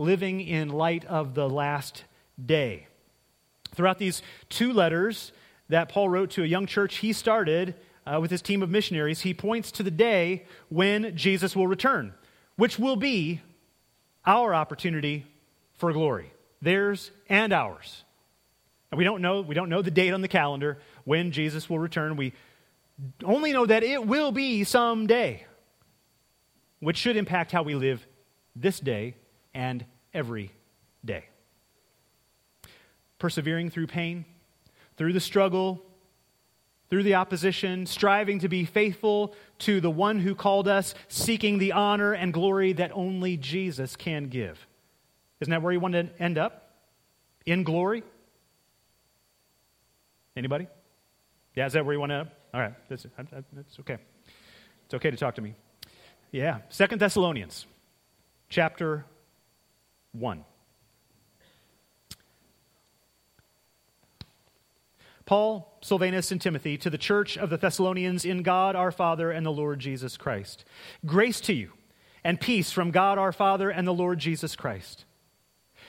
living in light of the last day. Throughout these two letters that Paul wrote to a young church he started uh, with his team of missionaries, he points to the day when Jesus will return, which will be our opportunity for glory, theirs and ours. And we don't know, we don't know the date on the calendar when Jesus will return. We only know that it will be someday, which should impact how we live this day and every day. Persevering through pain, through the struggle, through the opposition, striving to be faithful to the one who called us, seeking the honor and glory that only Jesus can give. Isn't that where you want to end up? In glory? Anybody? Yeah, is that where you want to? End up? All right, that's, that's okay. It's okay to talk to me. Yeah, Second Thessalonians, chapter one. Paul, Silvanus, and Timothy to the church of the Thessalonians in God our Father and the Lord Jesus Christ. Grace to you and peace from God our Father and the Lord Jesus Christ.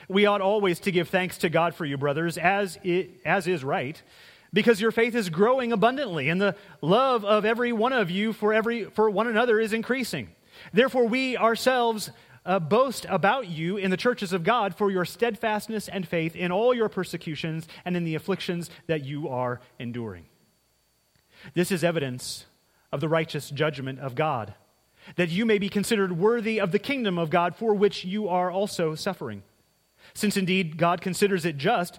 We ought always to give thanks to God for you, brothers, as, it, as is right because your faith is growing abundantly and the love of every one of you for, every, for one another is increasing. Therefore, we ourselves uh, boast about you in the churches of God for your steadfastness and faith in all your persecutions and in the afflictions that you are enduring. This is evidence of the righteous judgment of God, that you may be considered worthy of the kingdom of God for which you are also suffering. Since indeed God considers it just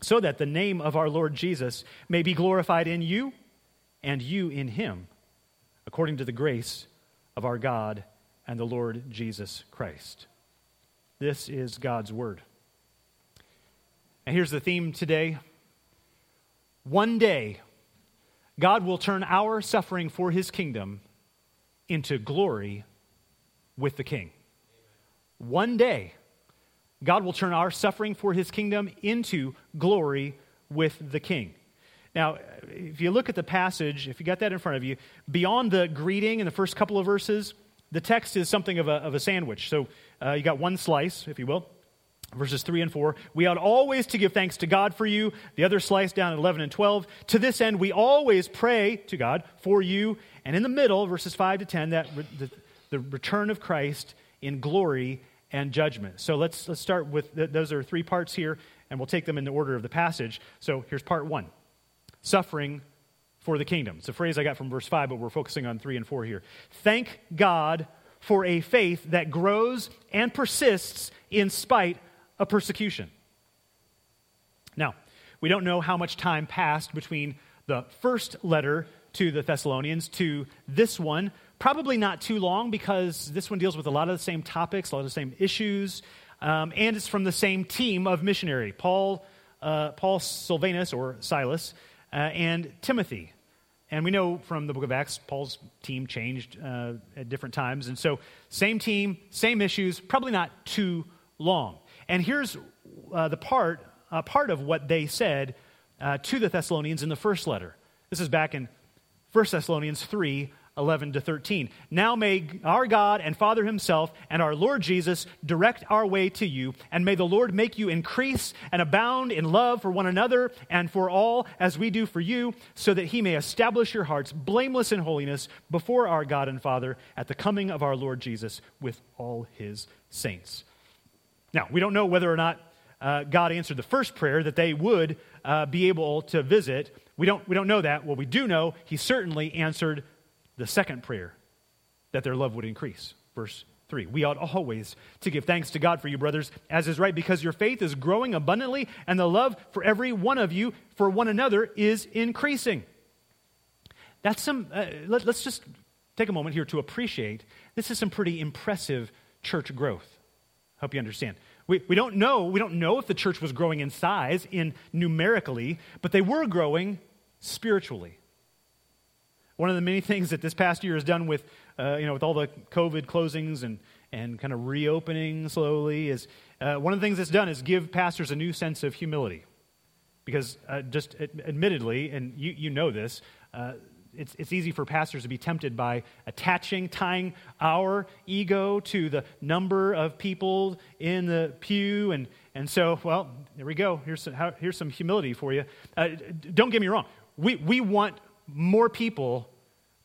so that the name of our Lord Jesus may be glorified in you and you in him, according to the grace of our God and the Lord Jesus Christ. This is God's word. And here's the theme today. One day, God will turn our suffering for his kingdom into glory with the king. One day, God will turn our suffering for his kingdom into glory with the king. Now, if you look at the passage, if you got that in front of you, beyond the greeting in the first couple of verses, the text is something of a, of a sandwich. So uh, you got one slice, if you will, verses 3 and 4. We ought always to give thanks to God for you. The other slice down at 11 and 12. To this end, we always pray to God for you. And in the middle, verses 5 to 10, that re- the, the return of Christ in glory and judgment. So let's, let's start with th- those are three parts here, and we'll take them in the order of the passage. So here's part one suffering for the kingdom. It's a phrase I got from verse 5, but we're focusing on 3 and 4 here. Thank God for a faith that grows and persists in spite of persecution. Now, we don't know how much time passed between the first letter to the Thessalonians to this one, Probably not too long because this one deals with a lot of the same topics, a lot of the same issues, um, and it's from the same team of missionary Paul, uh, Paul Silvanus or Silas, uh, and Timothy. And we know from the book of Acts, Paul's team changed uh, at different times. And so, same team, same issues, probably not too long. And here's uh, the part, uh, part of what they said uh, to the Thessalonians in the first letter. This is back in 1 Thessalonians 3 11 to 13. Now may our God and Father Himself and our Lord Jesus direct our way to you, and may the Lord make you increase and abound in love for one another and for all as we do for you, so that He may establish your hearts blameless in holiness before our God and Father at the coming of our Lord Jesus with all His saints. Now, we don't know whether or not uh, God answered the first prayer that they would uh, be able to visit. We don't, we don't know that. What we do know, He certainly answered the second prayer that their love would increase. Verse 3. We ought always to give thanks to God for you, brothers, as is right, because your faith is growing abundantly, and the love for every one of you for one another is increasing. That's some, uh, let, let's just take a moment here to appreciate this is some pretty impressive church growth. Hope you understand. We, we don't know, we don't know if the church was growing in size, in numerically, but they were growing spiritually. One of the many things that this past year has done with, uh, you know, with all the COVID closings and, and kind of reopening slowly is uh, one of the things it's done is give pastors a new sense of humility. Because uh, just admittedly, and you, you know this, uh, it's, it's easy for pastors to be tempted by attaching, tying our ego to the number of people in the pew. And, and so, well, there we go. Here's some, here's some humility for you. Uh, don't get me wrong. We, we want more people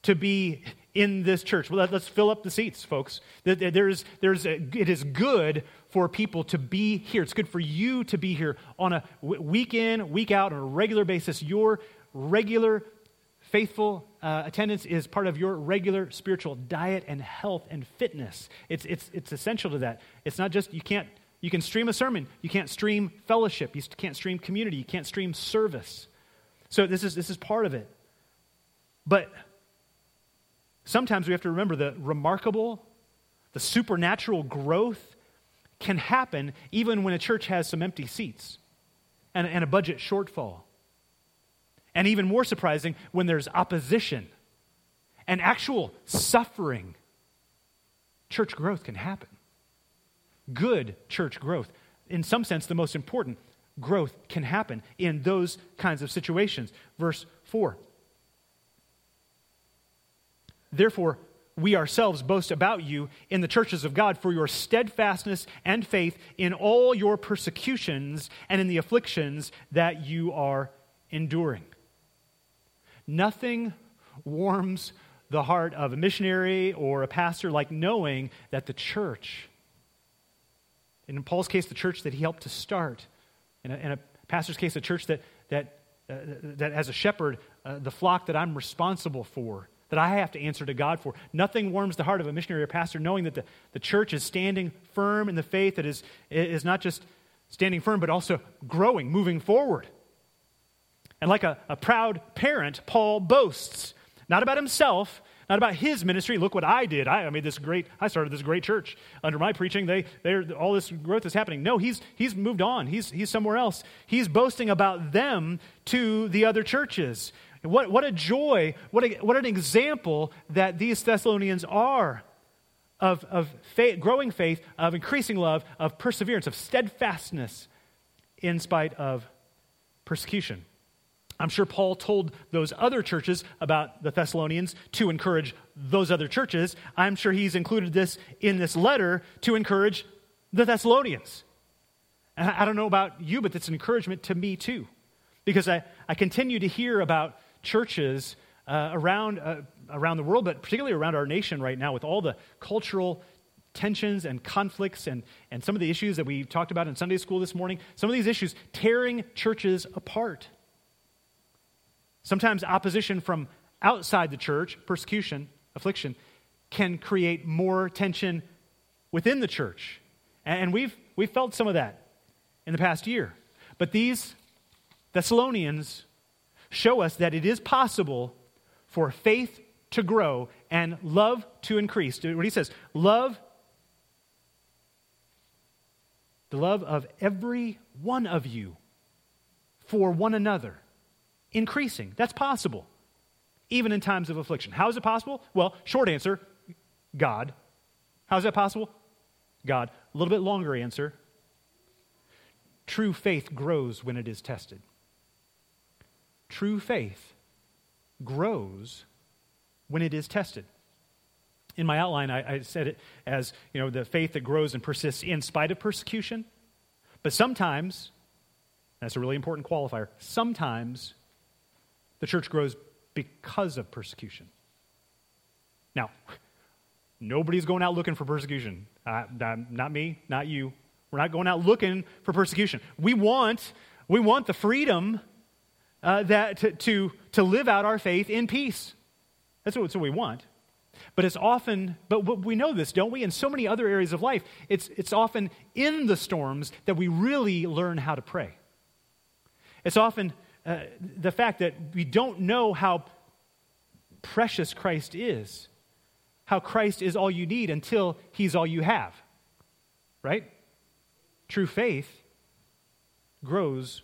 to be in this church. Well, let's fill up the seats, folks. There's, there's a, it is good for people to be here. It's good for you to be here on a week in, week out, on a regular basis. Your regular faithful uh, attendance is part of your regular spiritual diet and health and fitness. It's, it's, it's essential to that. It's not just, you can't, you can stream a sermon, you can't stream fellowship, you can't stream community, you can't stream service. So this is, this is part of it. But sometimes we have to remember the remarkable, the supernatural growth can happen even when a church has some empty seats and, and a budget shortfall. And even more surprising, when there's opposition and actual suffering, church growth can happen. Good church growth, in some sense, the most important growth can happen in those kinds of situations. Verse 4. Therefore, we ourselves boast about you in the churches of God for your steadfastness and faith in all your persecutions and in the afflictions that you are enduring. Nothing warms the heart of a missionary or a pastor like knowing that the church, in Paul's case, the church that he helped to start, in a, in a pastor's case, a church that, that, uh, that as a shepherd, uh, the flock that I'm responsible for, that I have to answer to God for. Nothing warms the heart of a missionary or pastor knowing that the, the church is standing firm in the faith, that is, is not just standing firm, but also growing, moving forward. And like a, a proud parent, Paul boasts, not about himself, not about his ministry. Look what I did. I, I made this great, I started this great church. Under my preaching, they, all this growth is happening. No, he's, he's moved on. He's, he's somewhere else. He's boasting about them to the other churches. What, what a joy, what, a, what an example that these Thessalonians are of, of faith, growing faith, of increasing love, of perseverance, of steadfastness in spite of persecution. I'm sure Paul told those other churches about the Thessalonians to encourage those other churches. I'm sure he's included this in this letter to encourage the Thessalonians. And I don't know about you, but it's an encouragement to me too. Because I, I continue to hear about churches uh, around, uh, around the world, but particularly around our nation right now, with all the cultural tensions and conflicts and, and some of the issues that we talked about in Sunday school this morning, some of these issues tearing churches apart. Sometimes opposition from outside the church, persecution, affliction, can create more tension within the church. And we've, we've felt some of that in the past year. But these Thessalonians show us that it is possible for faith to grow and love to increase. What he says, love, the love of every one of you for one another increasing. That's possible, even in times of affliction. How is it possible? Well, short answer God. How is that possible? God. A little bit longer answer true faith grows when it is tested. True faith grows when it is tested. In my outline, I, I, said it as you know the faith that grows and persists in spite of persecution. But sometimes, that's a really important qualifier. Sometimes the church grows because of persecution. Now, nobody's going out looking for persecution. Uh, not me, not you. We're not going out looking for persecution. We want, we want the freedom uh, that to, to, to live out our faith in peace. That's what, that's what we want. But it's often, but we know this, don't we? In so many other areas of life, it's, it's often in the storms that we really learn how to pray. It's often uh, the fact that we don't know how precious Christ is, how Christ is all you need until he's all you have. Right? True faith grows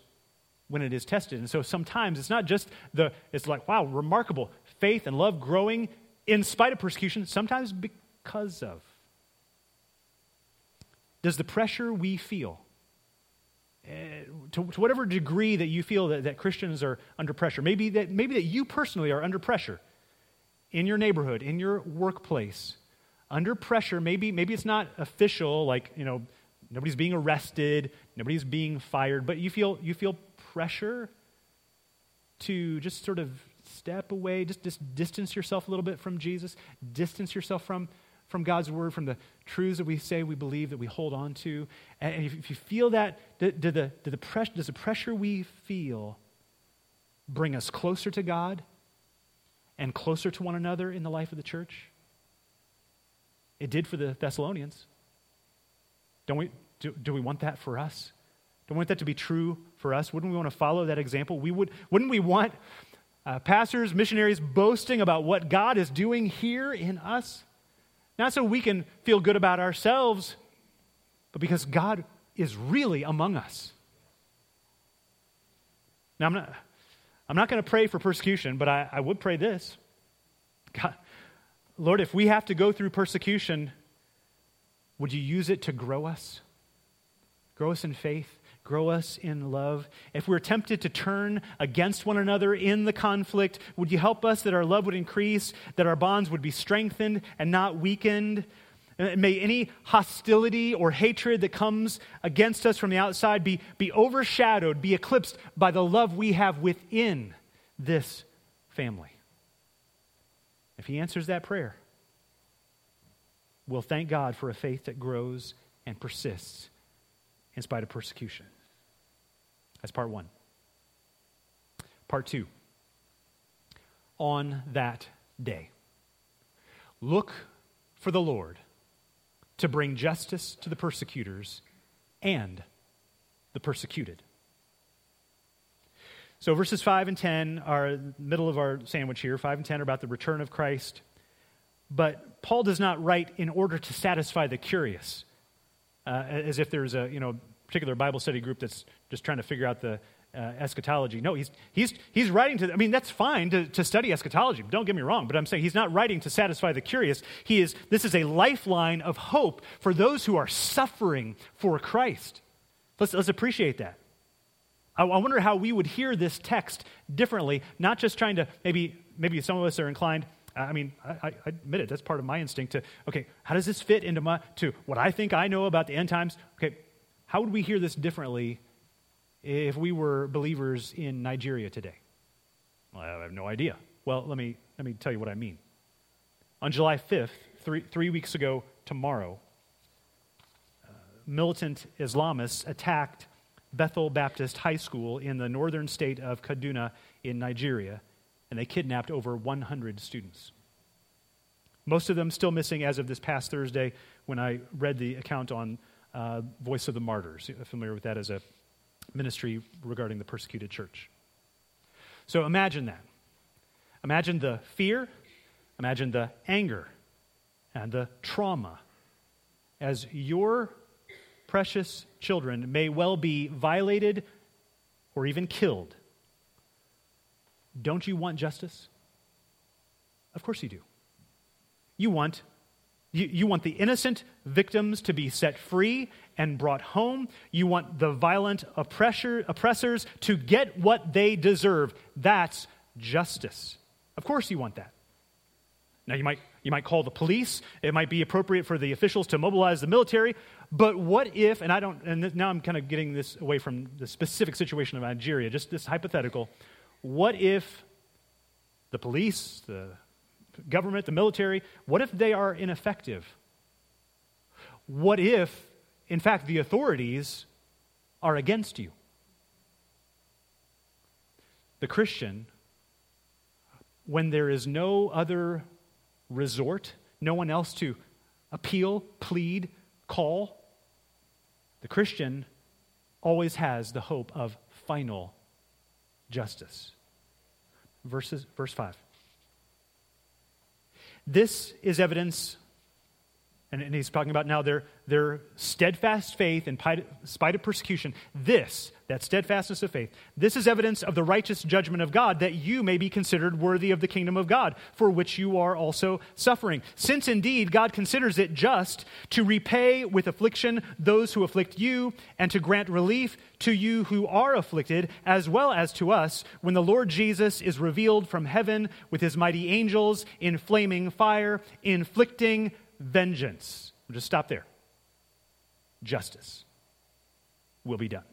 when it is tested. And so sometimes it's not just the, it's like, wow, remarkable faith and love growing in spite of persecution, sometimes because of. Does the pressure we feel, uh, to, to, whatever degree that you feel that, that Christians are under pressure, maybe that, maybe that you personally are under pressure in your neighborhood, in your workplace, under pressure, maybe, maybe it's not official, like, you know, nobody's being arrested, nobody's being fired, but you feel, you feel pressure to just sort of step away, just, just distance yourself a little bit from Jesus, distance yourself from, from God's word, from the truths that we say we believe, that we hold on to. And if, if you feel that, do, do the, do the does the pressure we feel bring us closer to God and closer to one another in the life of the church? It did for the Thessalonians. Don't we, do, do we want that for us? Don't we want that to be true for us? Wouldn't we want to follow that example? We would, wouldn't we want uh, pastors, missionaries boasting about what God is doing here in us. Not so we can feel good about ourselves, but because God is really among us. Now, I'm not, I'm not going to pray for persecution, but I, I would pray this God, Lord, if we have to go through persecution, would you use it to grow us? Grow us in faith? Grow us in love. If we're tempted to turn against one another in the conflict, would you help us that our love would increase, that our bonds would be strengthened and not weakened? Uh, may any hostility or hatred that comes against us from the outside be, be overshadowed, be eclipsed by the love we have within this family. If he answers that prayer, we'll thank God for a faith that grows and persists in spite of persecution. That's part one. Part two. On that day, look for the Lord to bring justice to the persecutors and the persecuted. So, verses 5 and 10 are middle of our sandwich here. 5 and 10 are about the return of Christ. But Paul does not write in order to satisfy the curious, uh, as if there's a you know particular Bible study group that's just trying to figure out the uh, eschatology. No, he's, he's, he's writing to, I mean, that's fine to, to study eschatology. Don't get me wrong, but I'm saying he's not writing to satisfy the curious. He is, this is a lifeline of hope for those who are suffering for Christ. Let's, let's appreciate that. I, I wonder how we would hear this text differently, not just trying to, maybe, maybe some of us are inclined, I mean, I, I, admit it. That's part of my instinct to, okay, how does this fit into my, to what I think I know about the end times? Okay, how would we hear this differently if we were believers in Nigeria today? Well, I have no idea. Well, let me, let me tell you what I mean. On July 5th, three, three weeks ago tomorrow, uh, militant Islamists attacked Bethel Baptist High School in the northern state of Kaduna in Nigeria, and they kidnapped over 100 students. Most of them still missing as of this past Thursday when I read the account on uh, Voice of the Martyrs. Familiar with that as a ministry regarding the persecuted church. So imagine that. Imagine the fear, imagine the anger, and the trauma as your precious children may well be violated or even killed. Don't you want justice? Of course you do. You want you, you, want the innocent victims to be set free and brought home. You want the violent oppressor, oppressors to get what they deserve. That's justice. Of course, you want that. Now, you might, you might call the police. It might be appropriate for the officials to mobilize the military. But what if, and I don't, and now I'm kind of getting this away from the specific situation of Nigeria, just this hypothetical. What if the police, the government, the military, what if they are ineffective? What if, in fact, the authorities are against you? The Christian, when there is no other resort, no one else to appeal, plead, call. The Christian always has the hope of final justice. Verses, verse 5. This is evidence and, he's talking about now their, their steadfast faith in spite of persecution. This, that steadfastness of faith, this is evidence of the righteous judgment of God that you may be considered worthy of the kingdom of God, for which you are also suffering. Since indeed God considers it just to repay with affliction those who afflict you, and to grant relief to you who are afflicted, as well as to us, when the Lord Jesus is revealed from heaven with his mighty angels in flaming fire, inflicting vengeance. We'll just stop there. Justice will be done.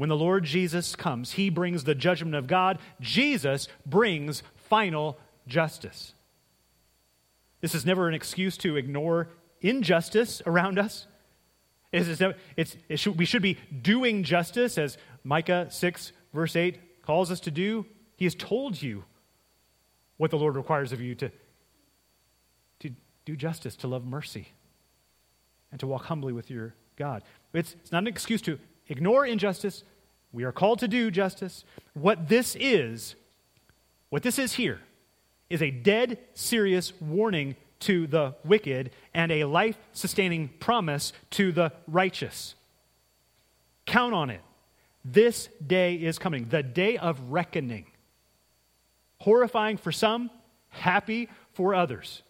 When the Lord Jesus comes, he brings the judgment of God. Jesus brings final justice. This is never an excuse to ignore injustice around us. It's, it's, it should, we should be doing justice, as Micah 6, verse 8 calls us to do. He has told you what the Lord requires of you to do justice, to love mercy, and to walk humbly with your God. It's, it's not an excuse to ignore injustice. We are called to do justice. What this is, what this is here, is a dead serious warning to the wicked and a life sustaining promise to the righteous. Count on it. This day is coming, the day of reckoning. Horrifying for some, happy for others.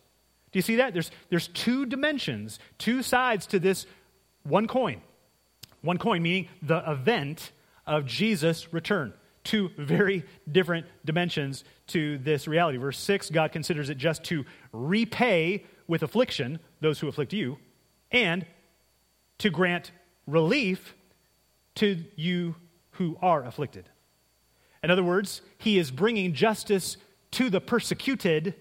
Do you see that? There's, there's two dimensions, two sides to this one coin. One coin meaning the event of Jesus' return. Two very different dimensions to this reality. Verse 6 God considers it just to repay with affliction those who afflict you, and to grant relief to you who are afflicted. In other words, he is bringing justice to the persecuted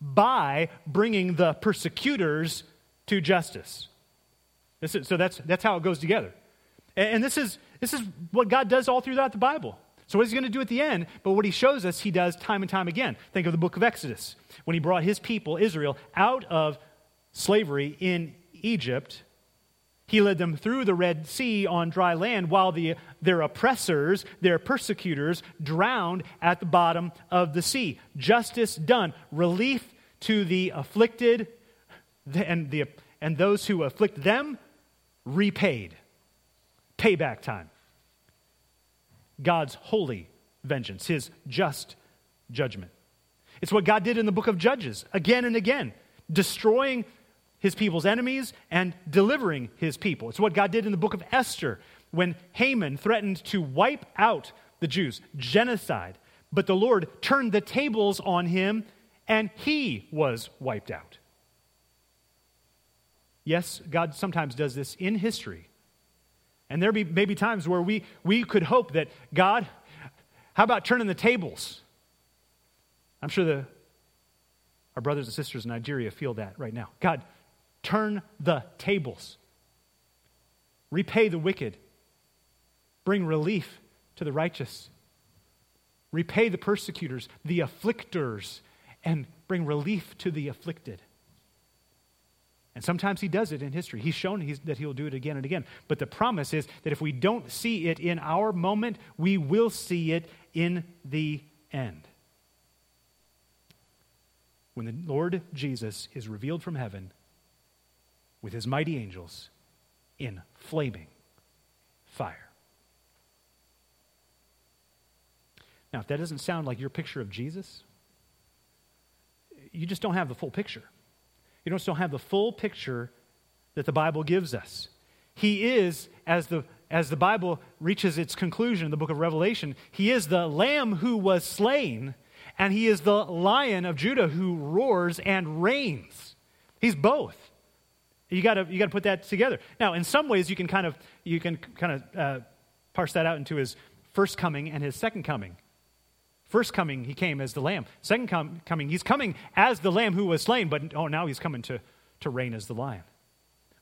by bringing the persecutors to justice. Is, so that's, that's how it goes together. And, and this, is, this is what God does all throughout the Bible. So, what he's going to do at the end, but what he shows us, he does time and time again. Think of the book of Exodus, when he brought his people, Israel, out of slavery in Egypt he led them through the Red Sea on dry land while the, their oppressors, their persecutors, drowned at the bottom of the sea. Justice done. Relief to the afflicted and, the, and those who afflict them repaid. Payback time. God's holy vengeance, his just judgment. It's what God did in the book of Judges again and again, destroying his people's enemies and delivering his people. It's what God did in the book of Esther when Haman threatened to wipe out the Jews, genocide. But the Lord turned the tables on him and he was wiped out. Yes, God sometimes does this in history. And there be, may be times where we, we could hope that God, how about turning the tables? I'm sure the, our brothers and sisters in Nigeria feel that right now. God, Turn the tables. Repay the wicked. Bring relief to the righteous. Repay the persecutors, the afflictors, and bring relief to the afflicted. And sometimes he does it in history. He's shown he's, that he will do it again and again. But the promise is that if we don't see it in our moment, we will see it in the end. When the Lord Jesus is revealed from heaven, with his mighty angels in flaming fire. Now, if that doesn't sound like your picture of Jesus, you just don't have the full picture. You don't still have the full picture that the Bible gives us. He is, as the, as the Bible reaches its conclusion in the book of Revelation, he is the lamb who was slain, and he is the lion of Judah who roars and reigns. He's both. You got to you got to put that together. Now, in some ways, you can kind of you can kind of uh, parse that out into his first coming and his second coming. First coming, he came as the lamb. Second com- coming, he's coming as the lamb who was slain, but oh, now he's coming to, to reign as the lion.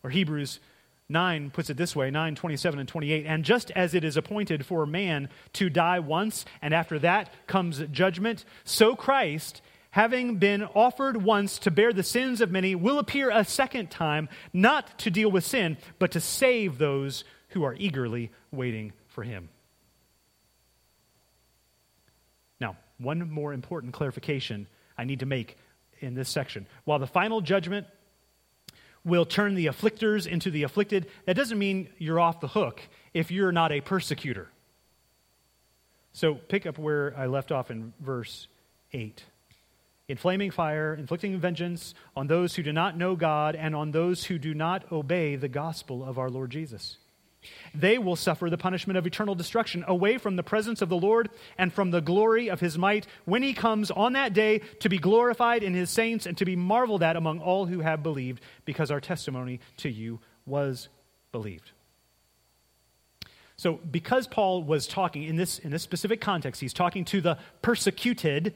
Or Hebrews 9 puts it this way 9, 27, and 28. And just as it is appointed for man to die once, and after that comes judgment, so Christ having been offered once to bear the sins of many, will appear a second time, not to deal with sin, but to save those who are eagerly waiting for him. Now, one more important clarification I need to make in this section. While the final judgment will turn the afflictors into the afflicted, that doesn't mean you're off the hook if you're not a persecutor. So pick up where I left off in verse 8. In flaming fire, inflicting vengeance on those who do not know God and on those who do not obey the gospel of our Lord Jesus. They will suffer the punishment of eternal destruction away from the presence of the Lord and from the glory of his might when he comes on that day to be glorified in his saints and to be marveled at among all who have believed, because our testimony to you was believed. So, because Paul was talking in this, in this specific context, he's talking to the persecuted,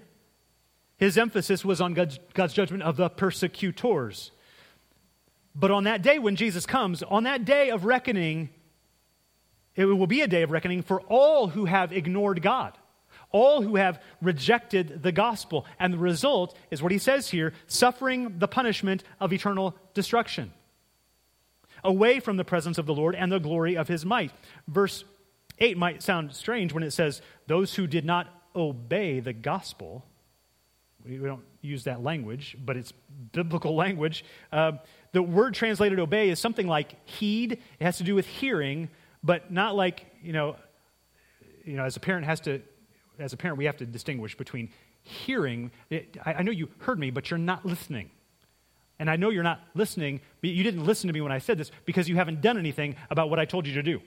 his emphasis was on God's, God's judgment of the persecutors. But on that day when Jesus comes, on that day of reckoning, it will be a day of reckoning for all who have ignored God, all who have rejected the gospel. And the result is what he says here suffering the punishment of eternal destruction, away from the presence of the Lord and the glory of his might. Verse 8 might sound strange when it says, Those who did not obey the gospel. We don't use that language, but it's biblical language. Uh, the word translated obey is something like heed. It has to do with hearing, but not like, you know, you know, as a parent has to, as a parent, we have to distinguish between hearing. It, I, I know you heard me, but you're not listening. And I know you're not listening, but you didn't listen to me when I said this because you haven't done anything about what I told you to do.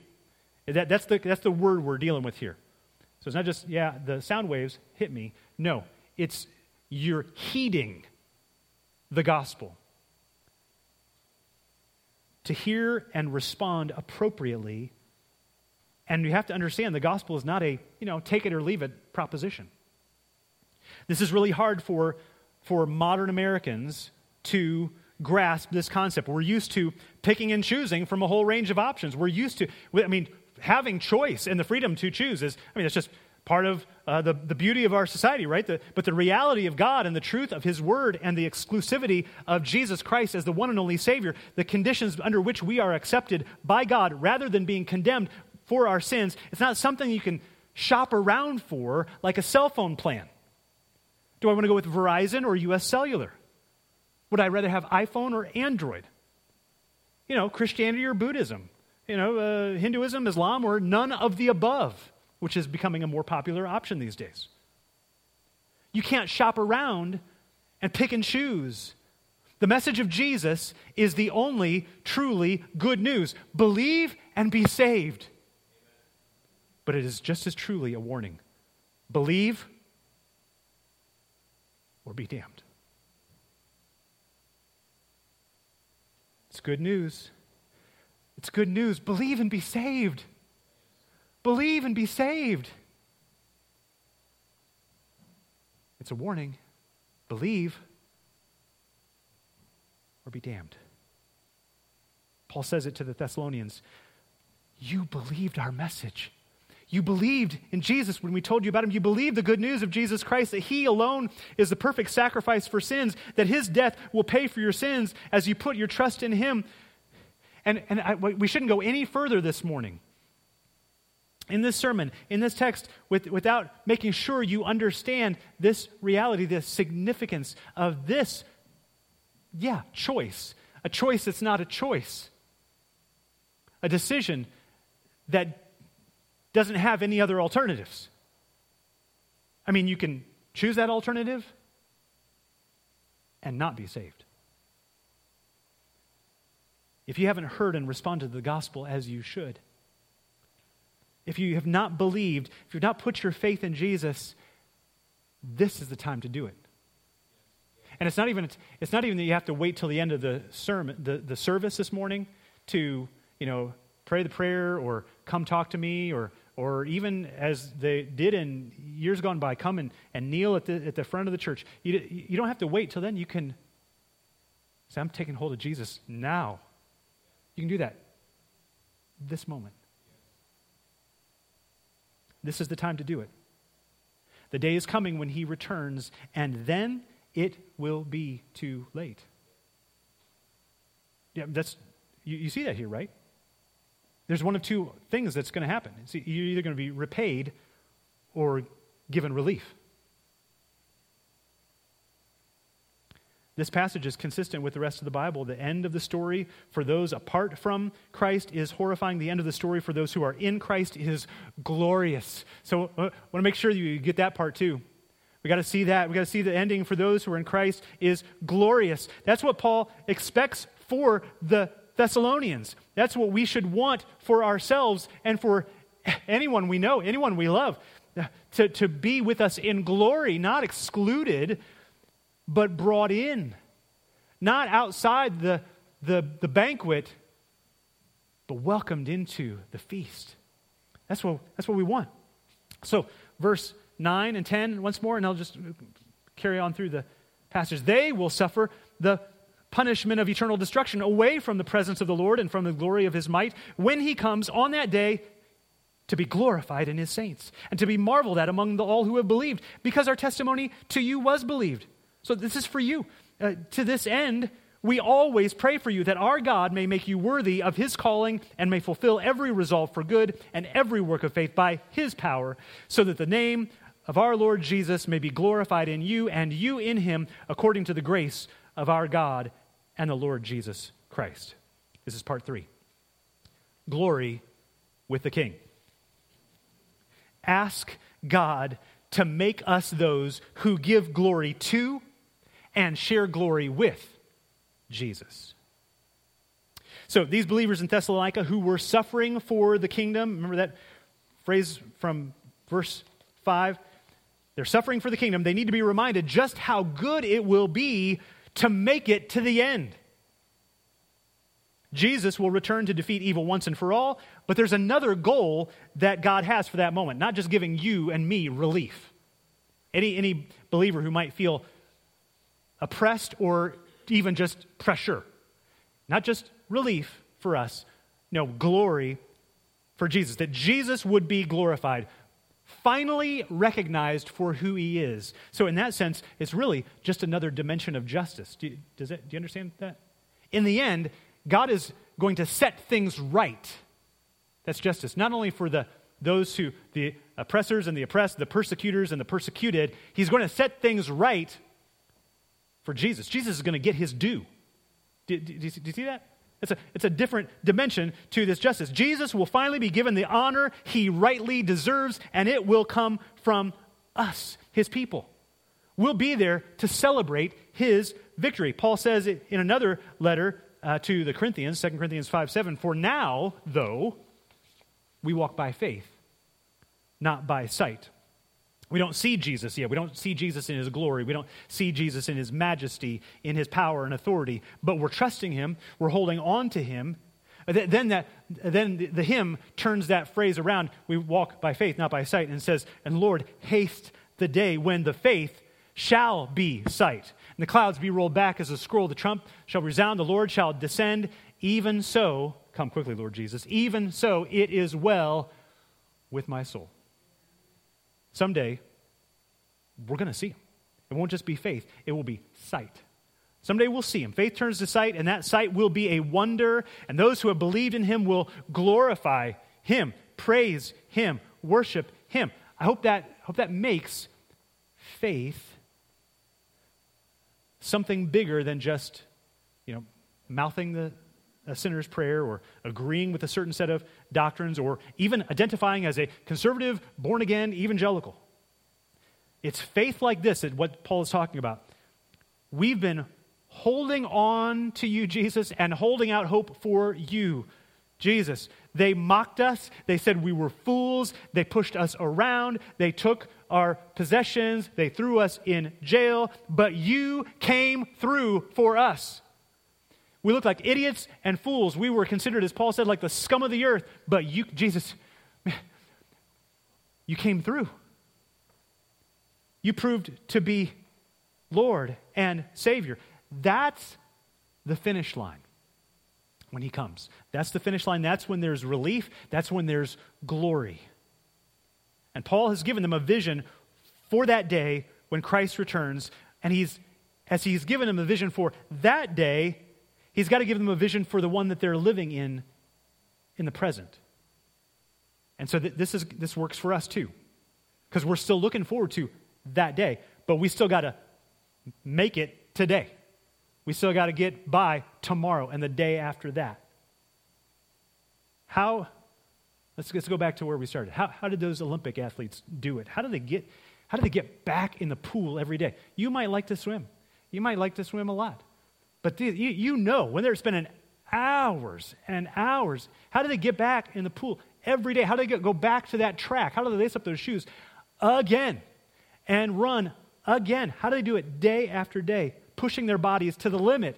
That, that's, the, that's the word we're dealing with here. So it's not just, yeah, the sound waves hit me. No, it's you're heeding the gospel. To hear and respond appropriately and you have to understand the gospel is not a, you know, take it or leave it proposition. This is really hard for, for modern Americans to grasp this concept. We're used to picking and choosing from a whole range of options. We're used to, I mean, having choice and the freedom to choose is, I mean, it's just part of uh, the, the beauty of our society, right? The, but the reality of God and the truth of His Word and the exclusivity of Jesus Christ as the one and only Savior, the conditions under which we are accepted by God rather than being condemned for our sins. It's not something you can shop around for like a cell phone plan. Do I want to go with Verizon or US Cellular? Would I rather have iPhone or Android? You know, Christianity or Buddhism? You know, uh, Hinduism, Islam, or none of the above, which is becoming a more popular option these days. You can't shop around and pick and choose. The message of Jesus is the only truly good news. Believe and be saved but it is just as truly a warning believe or be damned. It's good news. It's good news. Believe and be saved. Believe and be saved. It's a warning. Believe or be damned. Paul says it to the Thessalonians You believed our message. You believed in Jesus when we told you about him. You believed the good news of Jesus Christ, that he alone is the perfect sacrifice for sins, that his death will pay for your sins as you put your trust in him. And, and I, we shouldn't go any further this morning in this sermon, in this text, with, without making sure you understand this reality, the significance of this, yeah, choice. A choice that's not a choice. A decision that doesn't have any other alternatives. I mean, you can choose that alternative and not be saved. If you haven't heard and responded to the gospel as you should, if you have not believed, if you've not put your faith in Jesus, this is the time to do it. And it's not even, it's not even that you have to wait till the end of the sermon, the, the service this morning to, you know, pray the prayer or come talk to me or, or even as they did in years gone by, come and, and kneel at the, at the front of the church. You, you don't have to wait till then. You can say, I'm taking hold of Jesus now. You can do that this moment. This is the time to do it. The day is coming when he returns, and then it will be too late. Yeah, that's, you, you see that here, right? There's one of two things that's going to happen. you're either going to be repaid or given relief. This passage is consistent with the rest of the Bible. The end of the story for those apart from Christ is horrifying. The end of the story for those who are in Christ is glorious. So uh, I want to make sure you get that part too. We got to see that. We got to see the ending for those who are in Christ is glorious. That's what Paul expects for the Thessalonians. That's what we should want for ourselves and for anyone we know, anyone we love, to, to be with us in glory, not excluded but brought in. Not outside the, the, the banquet, but welcomed into the feast. That's what, that's what we want. So, verse 9 and 10, once more, and I'll just carry on through the passage. They will suffer the punishment of eternal destruction away from the presence of the Lord and from the glory of his might when he comes on that day to be glorified in his saints and to be marveled at among the, all who have believed, because our testimony to you was believed. So this is for you. Uh, to this end, we always pray for you that our God may make you worthy of his calling and may fulfill every resolve for good and every work of faith by his power, so that the name of our Lord Jesus may be glorified in you and you in him according to the grace of our God and the Lord Jesus Christ. This is part three glory with the King. Ask God to make us those who give glory to and share glory with Jesus. So, these believers in Thessalonica who were suffering for the kingdom, remember that phrase from verse 5? They're suffering for the kingdom. They need to be reminded just how good it will be to make it to the end. Jesus will return to defeat evil once and for all, but there's another goal that God has for that moment, not just giving you and me relief. Any, any believer who might feel oppressed or even just pressure. Not just relief for us, no, glory for Jesus. That Jesus would be glorified, finally recognized for who he is. So, in that sense, it's really just another dimension of justice. Do you, does it, do you understand that? In the end, God is going to set things right. That's justice, not only for the those who, the oppressors and the oppressed, the persecutors and the persecuted, he's going to set things right for Jesus. Jesus is going to get his due. Do, do, do, you see that? It's a, it's a different dimension to this justice. Jesus will finally be given the honor he rightly deserves, and it will come from us, his people. We'll be there to celebrate his victory. Paul says in another letter uh, to the Corinthians, 2 Corinthians 5 7, For now, though, we walk by faith, not by sight. We don't see Jesus yet. We don't see Jesus in his glory. We don't see Jesus in his majesty, in his power and authority. But we're trusting him. We're holding on to him. Uh, then, that, then the, the hymn turns that phrase around. We walk by faith, not by sight, and says, And Lord, haste the day when the faith shall be sight. And the clouds be rolled back as a scroll. The trump shall resound. The Lord shall descend. Even so, come quickly, Lord Jesus. Even so, it is well with my soul. Someday, we're going to see him. It won't just be faith, it will be sight. Someday we'll see him. Faith turns to sight, and that sight will be a wonder, and those who have believed in him will glorify him, praise him, worship him. I hope that, hope that makes faith something bigger than just, you know, mouthing the a sinner's prayer or agreeing with a certain set of doctrines or even identifying as a conservative, born again evangelical. It's faith like this that what Paul is talking about. We've been holding on to you, Jesus, and holding out hope for you, Jesus. They mocked us. They said we were fools. They pushed us around. They took our possessions. They threw us in jail. But you came through for us. We looked like idiots and fools. We were considered, as Paul said, like the scum of the earth. But you, Jesus, you came through. You proved to be Lord and Savior. That's the finish line when He comes. That's the finish line. That's when there's relief. That's when there's glory. And Paul has given them a vision for that day when Christ returns, and he's as he's given them a vision for that day, he's got to give them a vision for the one that they're living in in the present. And so th- this, is, this works for us too, because we're still looking forward to that day, but we still got to make it today. We still got to get by tomorrow and the day after that. How, let's, let's go back to where we started. How, how did those Olympic athletes do it? How did they get, how did they get back in the pool every day? You might like to swim. You might like to swim a lot. But you, you know, when they're spending hours and hours, how do they get back in the pool every day? How do they go back to that track? How do they lace up those shoes again and run again? How do they do it day after day, pushing their bodies to the limit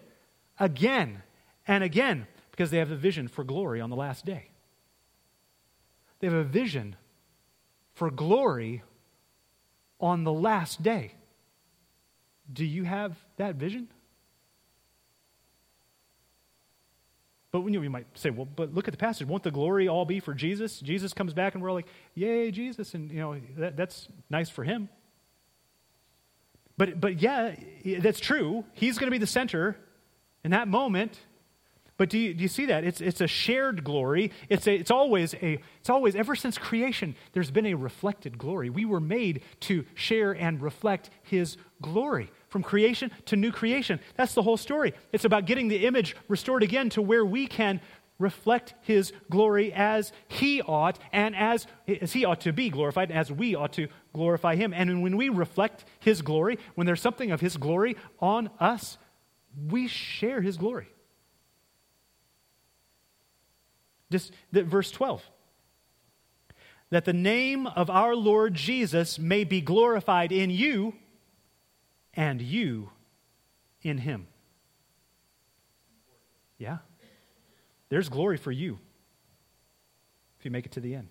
again and again? Because they have a vision for glory on the last day. They have a vision for glory on the last day. Do you have that vision? But you, know, you might say, well, but look at the passage. Won't the glory all be for Jesus? Jesus comes back and we're like, yay, Jesus. And, you know, that, that's nice for him. But, but yeah, that's true. He's going to be the center in that moment. But do you, do you see that? It's, it's a shared glory. It's, a, it's, always a, it's always, ever since creation, there's been a reflected glory. We were made to share and reflect His glory. From creation to new creation. That's the whole story. It's about getting the image restored again to where we can reflect his glory as he ought and as, as he ought to be glorified, as we ought to glorify him. And when we reflect his glory, when there's something of his glory on us, we share his glory. Just verse 12. That the name of our Lord Jesus may be glorified in you and you in him. Yeah. There's glory for you if you make it to the end.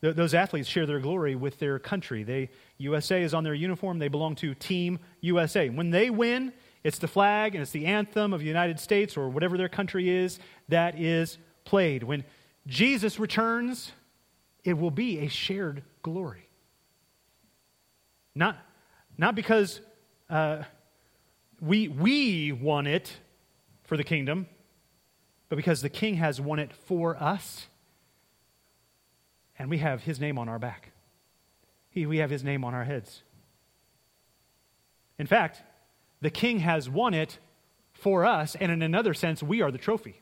Those athletes share their glory with their country. They, USA is on their uniform. They belong to Team USA. When they win, it's the flag and it's the anthem of the United States or whatever their country is that is played. When Jesus returns, it will be a shared glory. Not, not because uh, we, we won it for the kingdom, but because the king has won it for us, and we have his name on our back. He, we have his name on our heads. In fact, the king has won it for us, and in another sense, we are the trophy.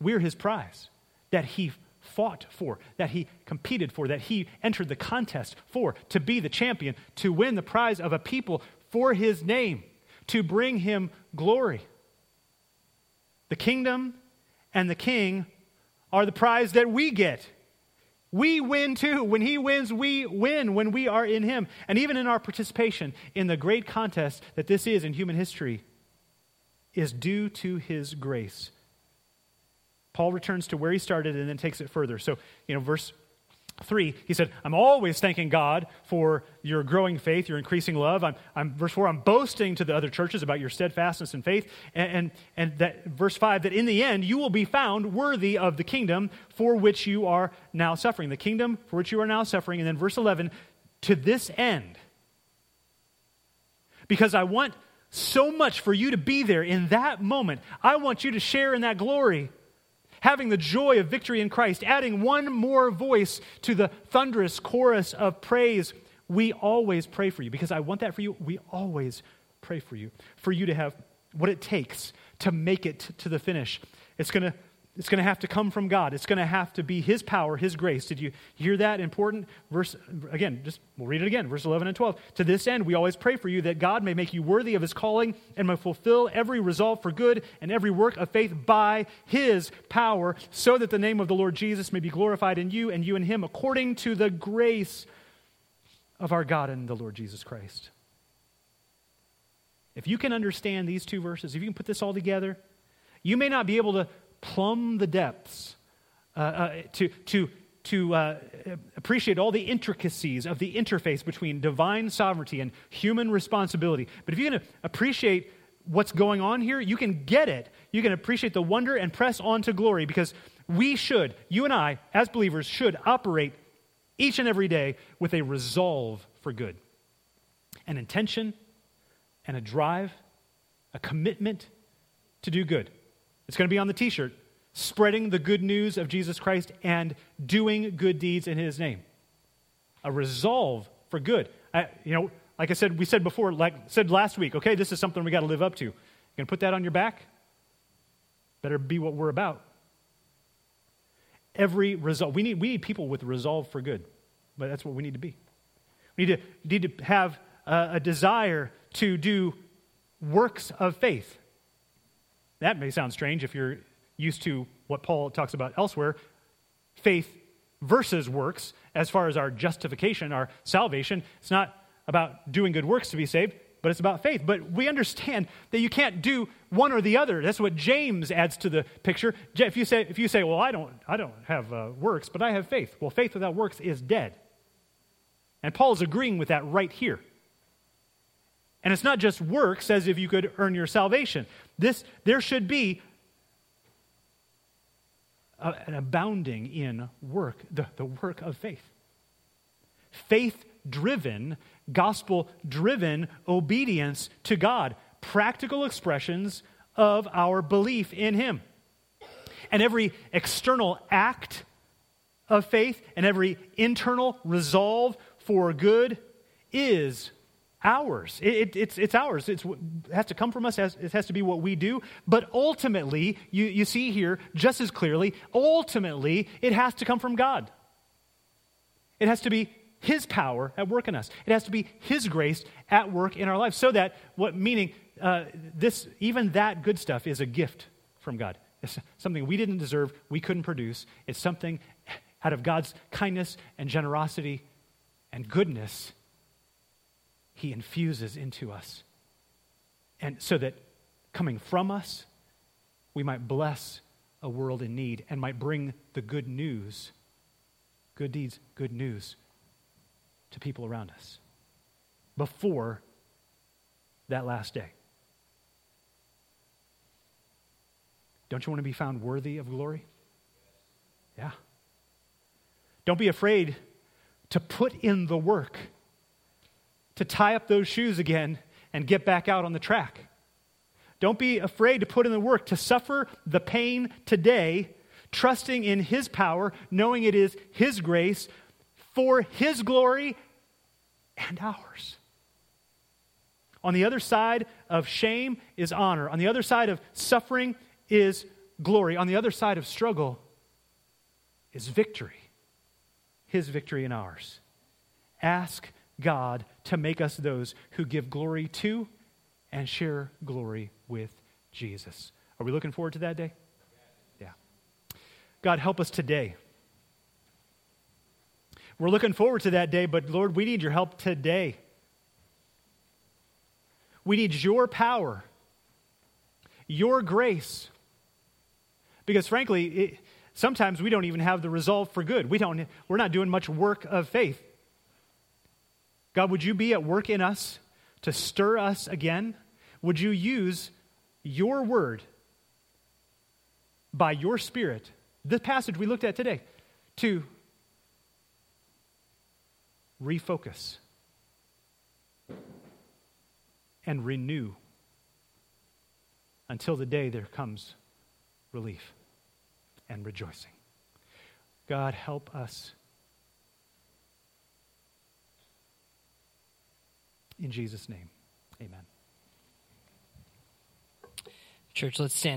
We're his prize that he fought for, that he competed for, that he entered the contest for, to be the champion, to win the prize of a people for his name, to bring him glory. The kingdom and the king are the prize that we get. We win too. When he wins, we win when we are in him. And even in our participation in the great contest that this is in human history, is due to his grace. Paul returns to where he started and then takes it further. So, you know, verse 3, he said, I'm always thanking God for your growing faith, your increasing love. I'm, I'm, verse 4, I'm boasting to the other churches about your steadfastness and faith. And, and, and that, verse 5, that in the end you will be found worthy of the kingdom for which you are now suffering. The kingdom for which you are now suffering. And then verse 11, to this end. Because I want so much for you to be there in that moment. I want you to share in that glory having the joy of victory in Christ, adding one more voice to the thunderous chorus of praise, we always pray for you. Because I want that for you, we always pray for you. For you to have what it takes to make it to the finish. It's going to it's going to have to come from God. It's going to have to be His power, His grace. Did you hear that? Important verse. Again, just we'll read it again. Verse 11 and 12. To this end, we always pray for you that God may make you worthy of His calling and may fulfill every resolve for good and every work of faith by His power, so that the name of the Lord Jesus may be glorified in you and you in Him, according to the grace of our God and the Lord Jesus Christ. If you can understand these two verses, if you can put this all together, you may not be able to plumb the depths, uh, uh, to, to, to uh, appreciate all the intricacies of the interface between divine sovereignty and human responsibility. But if you can appreciate what's going on here, you can get it. You can appreciate the wonder and press on to glory because we should, you and I, as believers, should operate each and every day with a resolve for good. an intention and a drive, a commitment to do good. It's going to be on the t shirt spreading the good news of Jesus Christ and doing good deeds in his name. A resolve for good. I, you know, like I said, we said before, like said last week, okay, this is something we got to live up to. You to put that on your back? Better be what we're about. Every resolve. We need, we need people with resolve for good, but that's what we need to be. We need to, need to have a, a desire to do works of faith. That may sound strange if you're used to what Paul talks about elsewhere faith versus works, as far as our justification, our salvation. It's not about doing good works to be saved, but it's about faith. But we understand that you can't do one or the other. That's what James adds to the picture. If you say, if you say well, I don't, I don't have uh, works, but I have faith. Well, faith without works is dead. And Paul is agreeing with that right here. And it's not just works as if you could earn your salvation. This, there should be a, an abounding in work, the, the work of faith. Faith driven, gospel driven obedience to God, practical expressions of our belief in Him. And every external act of faith and every internal resolve for good is ours. It, it, it's, it's ours. It's, it has to come from us. It has to be what we do. But ultimately, you, you see here just as clearly, ultimately, it has to come from God. It has to be His power at work in us. It has to be His grace at work in our lives. So that, what meaning, uh, this, even that good stuff is a gift from God. It's something we didn't deserve, we couldn't produce. It's something out of God's kindness and generosity and goodness he infuses into us. And so that coming from us, we might bless a world in need and might bring the good news, good deeds, good news to people around us before that last day. Don't you want to be found worthy of glory? Yeah. Don't be afraid to put in the work to tie up those shoes again and get back out on the track. Don't be afraid to put in the work, to suffer the pain today, trusting in His power, knowing it is His grace for His glory and ours. On the other side of shame is honor. On the other side of suffering is glory. On the other side of struggle is victory. His victory and ours. Ask God to make us those who give glory to and share glory with Jesus. Are we looking forward to that day? Yeah. God, help us today. We're looking forward to that day, but Lord, we need your help today. We need your power, your grace. Because frankly, it, sometimes we don't even have the resolve for good. We don't, we're not doing much work of faith. God, would you be at work in us to stir us again? Would you use your word by your spirit, the passage we looked at today, to refocus and renew until the day there comes relief and rejoicing. God, help us In Jesus' name, amen. Church, let's stand.